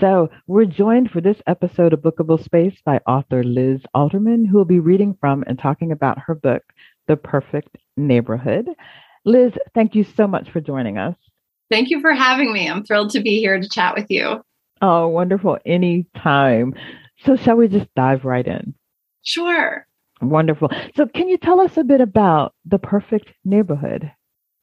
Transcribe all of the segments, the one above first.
So, we're joined for this episode of Bookable Space by author Liz Alterman, who will be reading from and talking about her book, The Perfect Neighborhood. Liz, thank you so much for joining us. Thank you for having me. I'm thrilled to be here to chat with you. Oh, wonderful. Anytime. So, shall we just dive right in? Sure. Wonderful. So, can you tell us a bit about the perfect neighborhood?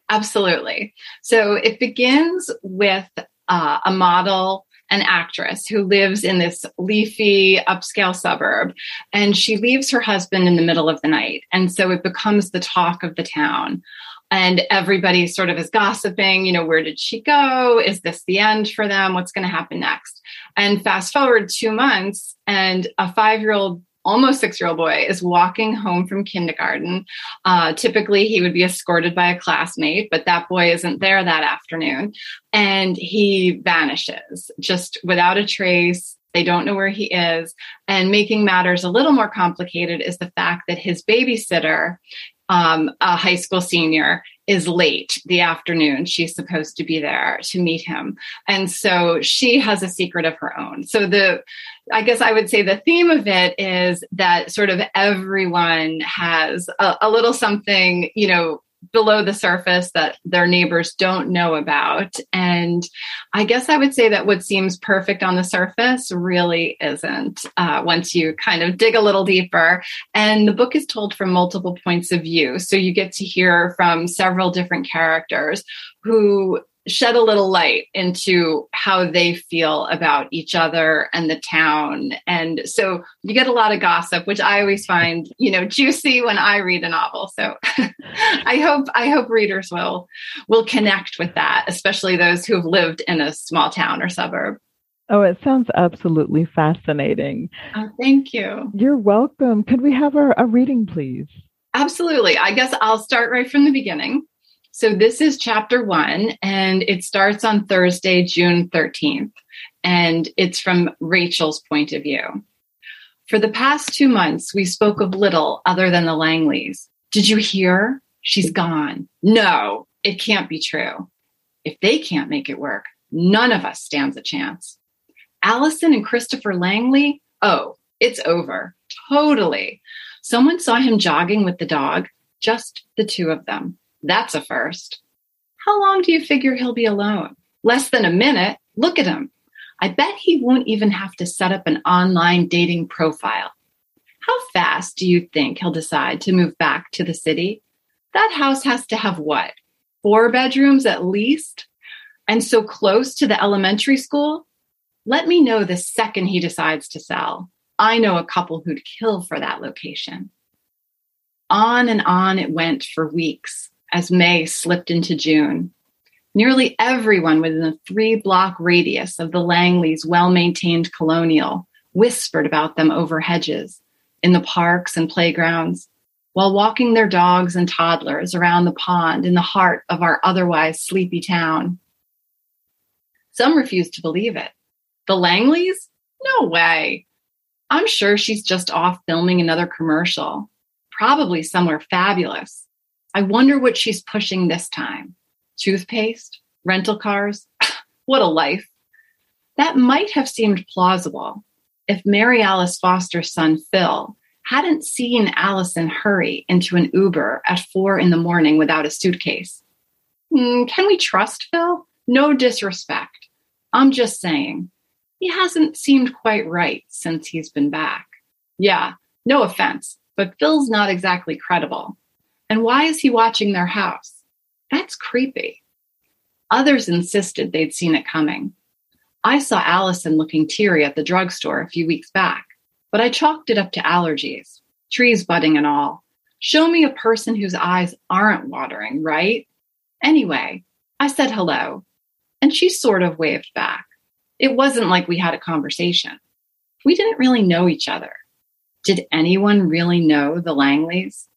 Absolutely. So, it begins with uh, a model an actress who lives in this leafy upscale suburb and she leaves her husband in the middle of the night. And so it becomes the talk of the town. And everybody sort of is gossiping you know where did she go? Is this the end for them? What's going to happen next? And fast forward two months and a five year old almost six year old boy is walking home from kindergarten. Uh, typically, he would be escorted by a classmate, but that boy isn't there that afternoon. And he vanishes just without a trace. They don't know where he is. And making matters a little more complicated is the fact that his babysitter um, a high school senior is late the afternoon. She's supposed to be there to meet him. And so she has a secret of her own. So the i guess i would say the theme of it is that sort of everyone has a, a little something you know below the surface that their neighbors don't know about. And I guess I would say that what seems perfect on the surface really isn't uh, once you kind of dig a little deeper. And the book is told from multiple points of view. So you get to hear from several different characters who shed a little light into how they feel about each other and the town. And so you get a lot of gossip, which I always find, you know, juicy when I read a novel. So I hope I hope readers will will connect with that, especially those who have lived in a small town or suburb. Oh, it sounds absolutely fascinating. Oh, thank you. You're welcome. Could we have a, a reading, please? Absolutely. I guess I'll start right from the beginning. So this is chapter one, and it starts on Thursday, June 13th, and it's from Rachel's point of view. For the past two months, we spoke of little other than the Langleys. Did you hear? She's gone. No, it can't be true. If they can't make it work, none of us stands a chance. Allison and Christopher Langley? Oh, it's over. Totally. Someone saw him jogging with the dog, just the two of them. That's a first. How long do you figure he'll be alone? Less than a minute. Look at him. I bet he won't even have to set up an online dating profile. How fast do you think he'll decide to move back to the city? That house has to have what? Four bedrooms at least? And so close to the elementary school? Let me know the second he decides to sell. I know a couple who'd kill for that location. On and on it went for weeks as May slipped into June. Nearly everyone within a three block radius of the Langleys' well maintained colonial whispered about them over hedges, in the parks and playgrounds, while walking their dogs and toddlers around the pond in the heart of our otherwise sleepy town. Some refused to believe it. The Langleys? No way. I'm sure she's just off filming another commercial, probably somewhere fabulous. I wonder what she's pushing this time. Toothpaste? Rental cars? what a life. That might have seemed plausible if Mary Alice Foster's son, Phil, hadn't seen Allison hurry into an Uber at four in the morning without a suitcase. Mm, can we trust Phil? No disrespect. I'm just saying, he hasn't seemed quite right since he's been back. Yeah, no offense, but Phil's not exactly credible. And why is he watching their house? That's creepy. Others insisted they'd seen it coming. I saw Allison looking teary at the drugstore a few weeks back, but I chalked it up to allergies, trees budding and all. Show me a person whose eyes aren't watering, right? Anyway, I said hello, and she sort of waved back. It wasn't like we had a conversation. We didn't really know each other. Did anyone really know the Langleys?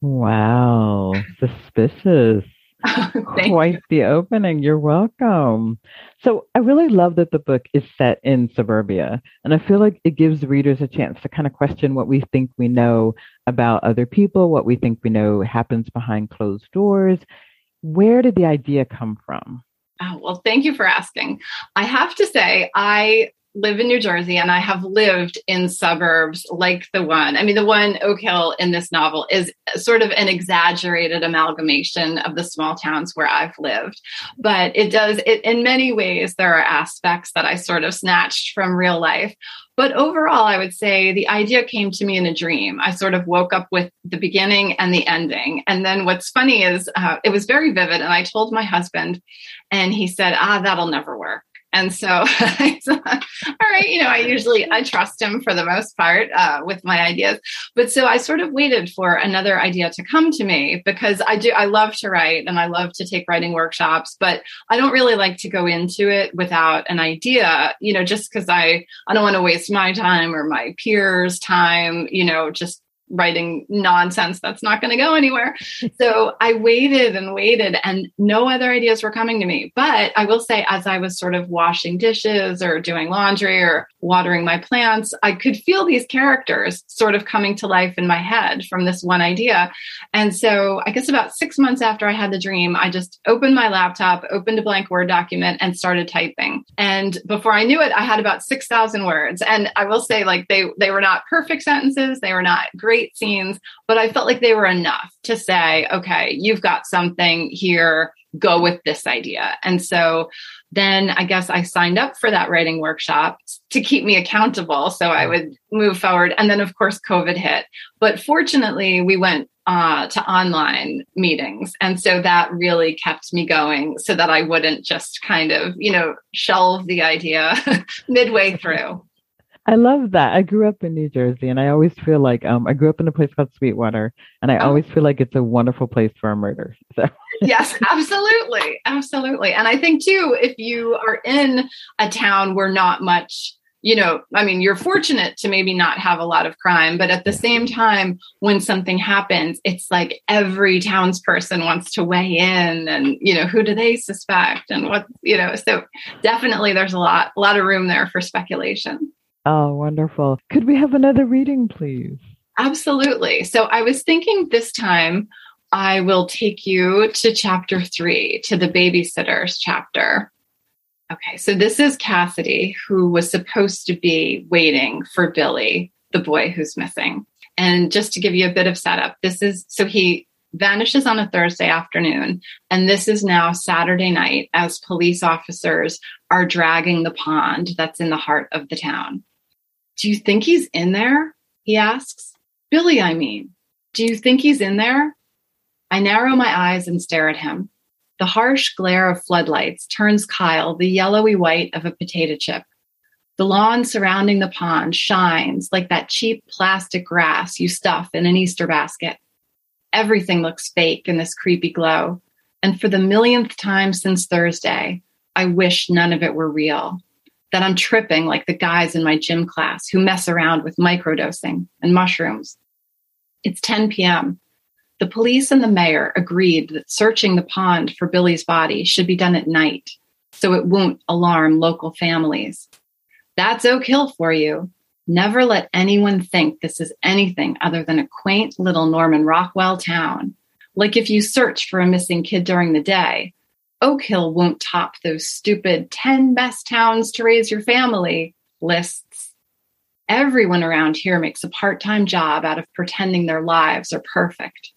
Wow, suspicious. Quite you. the opening. You're welcome. So, I really love that the book is set in suburbia. And I feel like it gives readers a chance to kind of question what we think we know about other people, what we think we know happens behind closed doors. Where did the idea come from? Oh, well, thank you for asking. I have to say, I live in New Jersey and I have lived in suburbs like the one. I mean, the one Oak Hill in this novel is sort of an exaggerated amalgamation of the small towns where I've lived. But it does, it, in many ways, there are aspects that I sort of snatched from real life. But overall, I would say the idea came to me in a dream. I sort of woke up with the beginning and the ending. And then what's funny is uh, it was very vivid. And I told my husband, and he said, ah, that'll never work. And so, all right, you know, I usually I trust him for the most part uh, with my ideas. But so I sort of waited for another idea to come to me because I do I love to write and I love to take writing workshops, but I don't really like to go into it without an idea, you know, just because I I don't want to waste my time or my peers' time, you know, just writing nonsense that's not going to go anywhere. So I waited and waited, and no other ideas were coming to me. But I will say, as I was sort of washing dishes or doing laundry or watering my plants, I could feel these characters sort of coming to life in my head from this one idea. And so I guess about six months after I had the dream, I just opened my laptop, opened a blank Word document, and started typing. And before I knew it, I had about 6,000 words. And I will say, like, they, they were not perfect sentences, they were not great scenes, but I felt like they were enough to say, okay, you've got something here, go with this idea. And so then I guess I signed up for that writing workshop to keep me accountable. So I would move forward. And then, of course, COVID hit. But fortunately, we went uh, to online meetings. And so that really kept me going so that I wouldn't just kind of, you know, shelve the idea midway through. I love that. I grew up in New Jersey and I always feel like um I grew up in a place called Sweetwater and I oh. always feel like it's a wonderful place for a murder. So Yes, absolutely. Absolutely. And I think too if you are in a town where not much you know, I mean, you're fortunate to maybe not have a lot of crime, but at the same time, when something happens, it's like every townsperson wants to weigh in and, you know, who do they suspect and what, you know, so definitely there's a lot, a lot of room there for speculation. Oh, wonderful. Could we have another reading, please? Absolutely. So I was thinking this time I will take you to chapter three, to the babysitters chapter. Okay, so this is Cassidy, who was supposed to be waiting for Billy, the boy who's missing. And just to give you a bit of setup, this is so he vanishes on a Thursday afternoon. And this is now Saturday night as police officers are dragging the pond that's in the heart of the town. Do you think he's in there? He asks. Billy, I mean, do you think he's in there? I narrow my eyes and stare at him. The harsh glare of floodlights turns Kyle the yellowy white of a potato chip. The lawn surrounding the pond shines like that cheap plastic grass you stuff in an Easter basket. Everything looks fake in this creepy glow. And for the millionth time since Thursday, I wish none of it were real that I'm tripping like the guys in my gym class who mess around with microdosing and mushrooms. It's 10 p.m. The police and the mayor agreed that searching the pond for Billy's body should be done at night so it won't alarm local families. That's Oak Hill for you. Never let anyone think this is anything other than a quaint little Norman Rockwell town. Like if you search for a missing kid during the day, Oak Hill won't top those stupid 10 best towns to raise your family lists. Everyone around here makes a part time job out of pretending their lives are perfect.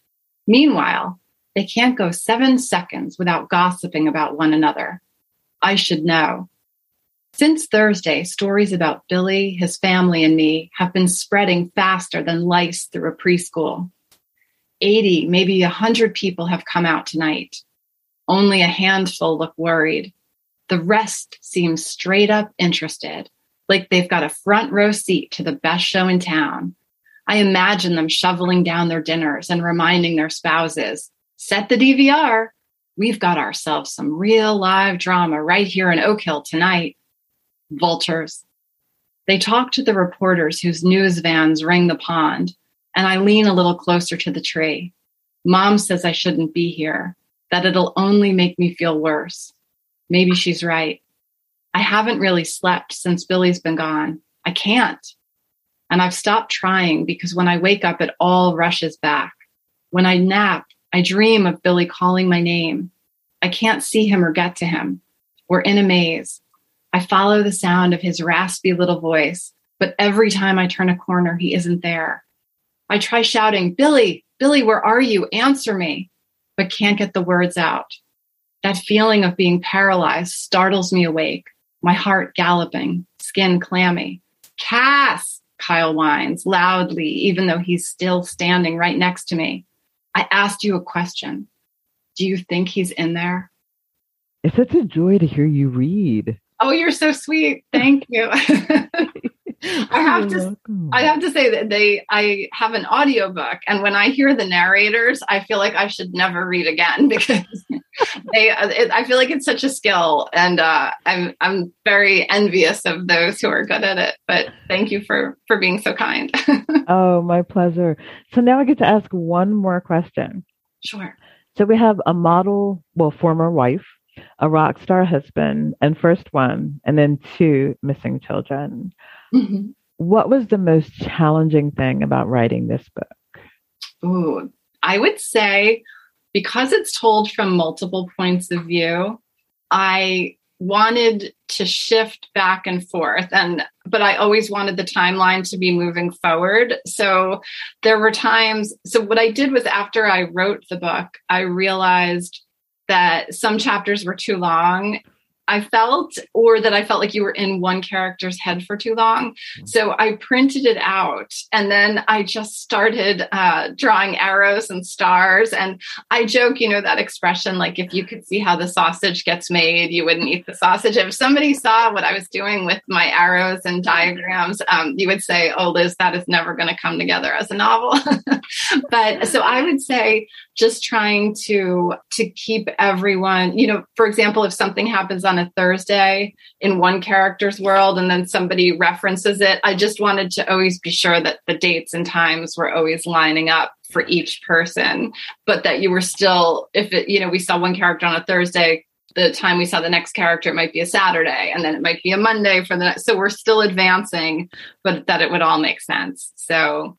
Meanwhile, they can't go seven seconds without gossiping about one another. I should know. Since Thursday, stories about Billy, his family, and me have been spreading faster than lice through a preschool. 80, maybe 100 people have come out tonight. Only a handful look worried. The rest seem straight up interested, like they've got a front row seat to the best show in town. I imagine them shoveling down their dinners and reminding their spouses, set the DVR. We've got ourselves some real live drama right here in Oak Hill tonight. Vultures. They talk to the reporters whose news vans ring the pond, and I lean a little closer to the tree. Mom says I shouldn't be here that it'll only make me feel worse. Maybe she's right. I haven't really slept since Billy's been gone. I can't. And I've stopped trying because when I wake up, it all rushes back. When I nap, I dream of Billy calling my name. I can't see him or get to him. We're in a maze. I follow the sound of his raspy little voice, but every time I turn a corner, he isn't there. I try shouting, Billy, Billy, where are you? Answer me, but can't get the words out. That feeling of being paralyzed startles me awake, my heart galloping, skin clammy. Cass, Kyle whines loudly, even though he's still standing right next to me. I asked you a question. Do you think he's in there? It's such a joy to hear you read. Oh, you're so sweet. Thank you. I have to I have to say that they I have an audiobook and when I hear the narrators I feel like I should never read again because they it, I feel like it's such a skill and uh, I'm I'm very envious of those who are good at it but thank you for for being so kind. oh, my pleasure. So now I get to ask one more question. Sure. So we have a model, well former wife, a rock star husband and first one and then two missing children. Mm-hmm. What was the most challenging thing about writing this book? Ooh, I would say because it's told from multiple points of view, I wanted to shift back and forth and but I always wanted the timeline to be moving forward. So there were times so what I did was after I wrote the book, I realized that some chapters were too long I felt, or that I felt like you were in one character's head for too long. Mm-hmm. So I printed it out and then I just started uh, drawing arrows and stars. And I joke, you know, that expression like, if you could see how the sausage gets made, you wouldn't eat the sausage. If somebody saw what I was doing with my arrows and diagrams, um, you would say, oh, Liz, that is never going to come together as a novel. but so I would say, just trying to to keep everyone you know for example if something happens on a thursday in one character's world and then somebody references it. I just wanted to always be sure that the dates and times were always lining up for each person but that you were still if it you know we saw one character on a thursday the time we saw the next character it might be a saturday and then it might be a monday for the next so we're still advancing but that it would all make sense. So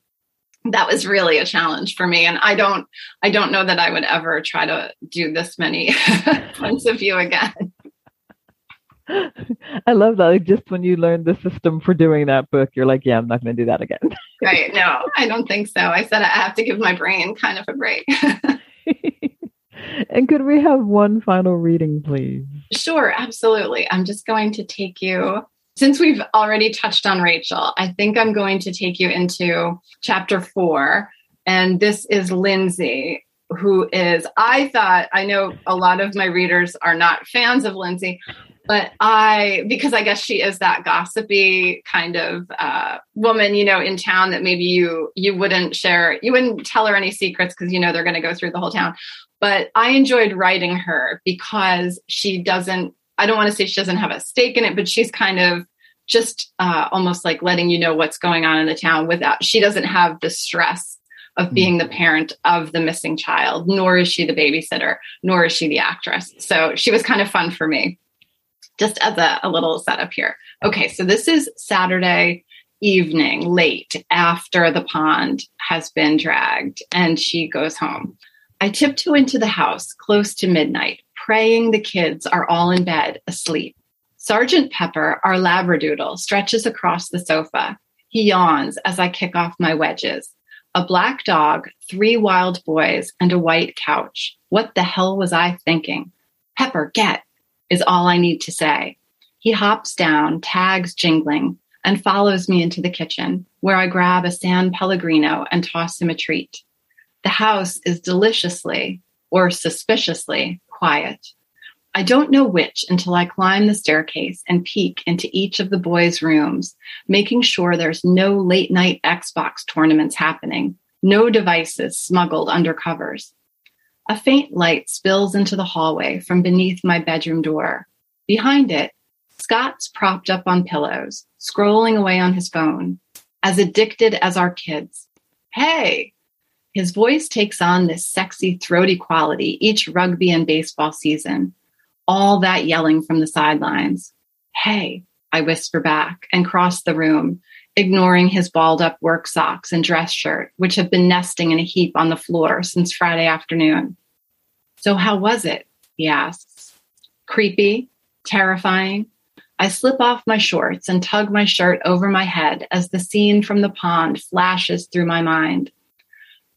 that was really a challenge for me and i don't i don't know that i would ever try to do this many points of view again i love that like just when you learn the system for doing that book you're like yeah i'm not going to do that again. Right no i don't think so. I said i have to give my brain kind of a break. And could we have one final reading please? Sure absolutely. I'm just going to take you since we've already touched on Rachel, I think I'm going to take you into chapter four. And this is Lindsay, who is, I thought, I know a lot of my readers are not fans of Lindsay, but I, because I guess she is that gossipy kind of uh, woman, you know, in town that maybe you you wouldn't share, you wouldn't tell her any secrets because you know they're going to go through the whole town. But I enjoyed writing her because she doesn't I don't want to say she doesn't have a stake in it, but she's kind of just uh, almost like letting you know what's going on in the town without she doesn't have the stress of hmm. being the parent of the missing child, nor is she the babysitter, nor is she the actress. So she was kind of fun for me, just as a, a little setup here. Okay, so this is Saturday evening, late after the pond has been dragged, and she goes home. I tiptoe into the house close to midnight, praying the kids are all in bed asleep. Sergeant Pepper, our Labradoodle, stretches across the sofa. He yawns as I kick off my wedges. A black dog, three wild boys, and a white couch. What the hell was I thinking? Pepper, get, is all I need to say. He hops down, tags jingling, and follows me into the kitchen, where I grab a San Pellegrino and toss him a treat. The house is deliciously, or suspiciously, quiet. I don't know which until I climb the staircase and peek into each of the boys' rooms, making sure there's no late night Xbox tournaments happening, no devices smuggled under covers. A faint light spills into the hallway from beneath my bedroom door. Behind it, Scott's propped up on pillows, scrolling away on his phone, as addicted as our kids. Hey! His voice takes on this sexy, throaty quality each rugby and baseball season all that yelling from the sidelines. Hey, I whisper back and cross the room, ignoring his balled up work socks and dress shirt, which have been nesting in a heap on the floor since Friday afternoon. So, how was it? He asks. Creepy, terrifying. I slip off my shorts and tug my shirt over my head as the scene from the pond flashes through my mind.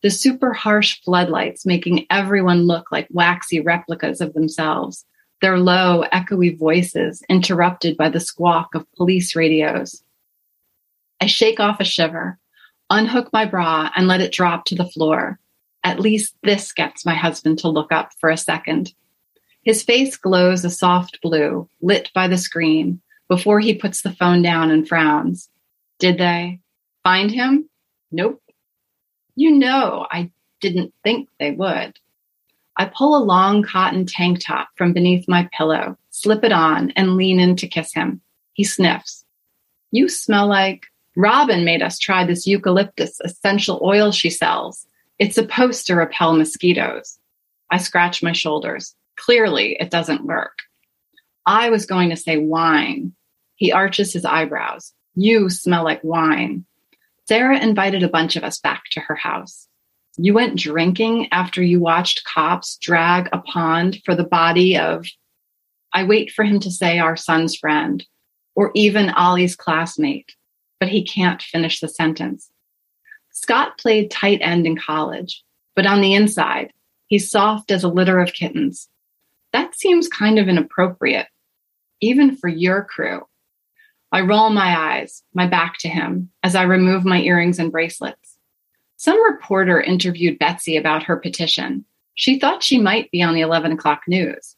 The super harsh floodlights making everyone look like waxy replicas of themselves, their low, echoey voices interrupted by the squawk of police radios. I shake off a shiver, unhook my bra, and let it drop to the floor. At least this gets my husband to look up for a second. His face glows a soft blue, lit by the screen, before he puts the phone down and frowns. Did they find him? Nope. You know, I didn't think they would. I pull a long cotton tank top from beneath my pillow, slip it on, and lean in to kiss him. He sniffs. You smell like Robin made us try this eucalyptus essential oil she sells. It's supposed to repel mosquitoes. I scratch my shoulders. Clearly, it doesn't work. I was going to say wine. He arches his eyebrows. You smell like wine. Sarah invited a bunch of us back to her house. You went drinking after you watched cops drag a pond for the body of, I wait for him to say our son's friend, or even Ollie's classmate, but he can't finish the sentence. Scott played tight end in college, but on the inside, he's soft as a litter of kittens that seems kind of inappropriate, even for your crew. I roll my eyes, my back to him, as I remove my earrings and bracelets. Some reporter interviewed Betsy about her petition. She thought she might be on the 11 o'clock news.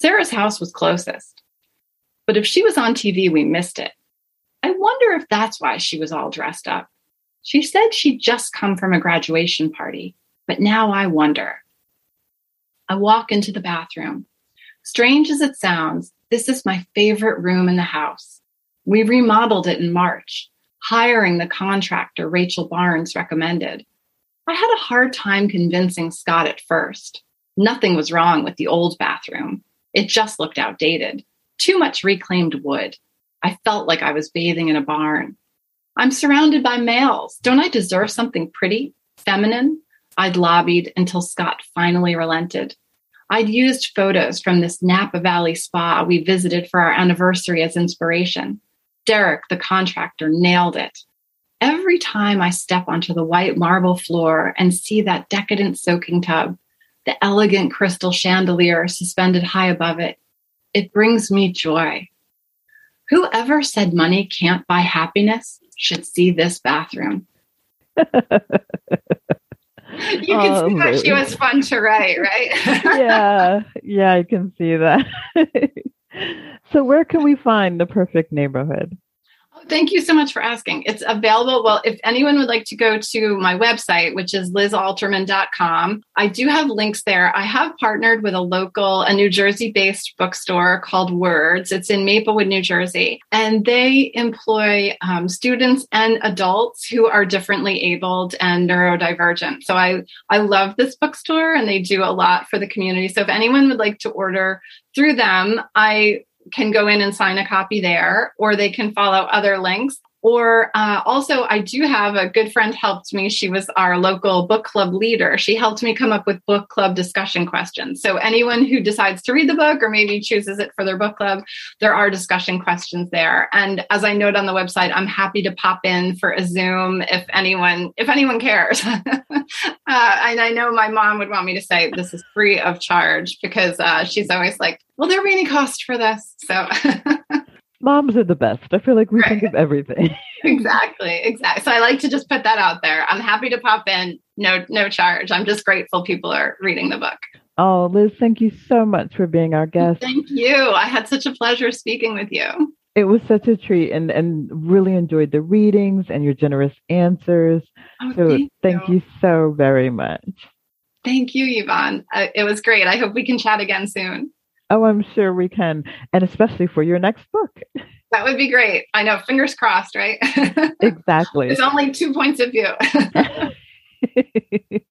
Sarah's house was closest. But if she was on TV, we missed it. I wonder if that's why she was all dressed up. She said she'd just come from a graduation party, but now I wonder. I walk into the bathroom. Strange as it sounds, this is my favorite room in the house. We remodeled it in March, hiring the contractor Rachel Barnes recommended. I had a hard time convincing Scott at first. Nothing was wrong with the old bathroom. It just looked outdated. Too much reclaimed wood. I felt like I was bathing in a barn. I'm surrounded by males. Don't I deserve something pretty, feminine? I'd lobbied until Scott finally relented. I'd used photos from this Napa Valley spa we visited for our anniversary as inspiration. Derek, the contractor, nailed it. Every time I step onto the white marble floor and see that decadent soaking tub, the elegant crystal chandelier suspended high above it, it brings me joy. Whoever said money can't buy happiness should see this bathroom. you can oh, see um, that she was fun to write, right? yeah, yeah, I can see that. so, where can we find the perfect neighborhood? Thank you so much for asking. It's available. Well, if anyone would like to go to my website, which is lizalterman.com, I do have links there. I have partnered with a local, a New Jersey based bookstore called Words. It's in Maplewood, New Jersey. And they employ um, students and adults who are differently abled and neurodivergent. So I, I love this bookstore and they do a lot for the community. So if anyone would like to order through them, I can go in and sign a copy there, or they can follow other links. Or uh, also, I do have a good friend helped me. She was our local book club leader. She helped me come up with book club discussion questions. So, anyone who decides to read the book or maybe chooses it for their book club, there are discussion questions there. And as I note on the website, I'm happy to pop in for a Zoom if anyone if anyone cares. uh, and I know my mom would want me to say this is free of charge because uh, she's always like, "Will there be any cost for this?" So. moms are the best. I feel like we right. think of everything. exactly, exactly. So I like to just put that out there. I'm happy to pop in, no no charge. I'm just grateful people are reading the book. Oh, Liz, thank you so much for being our guest. Thank you. I had such a pleasure speaking with you. It was such a treat and, and really enjoyed the readings and your generous answers. Oh, so thank, thank you. you. so very much. Thank you, Yvonne. Uh, it was great. I hope we can chat again soon. Oh, I'm sure we can. And especially for your next book. That would be great. I know, fingers crossed, right? Exactly. There's only two points of view.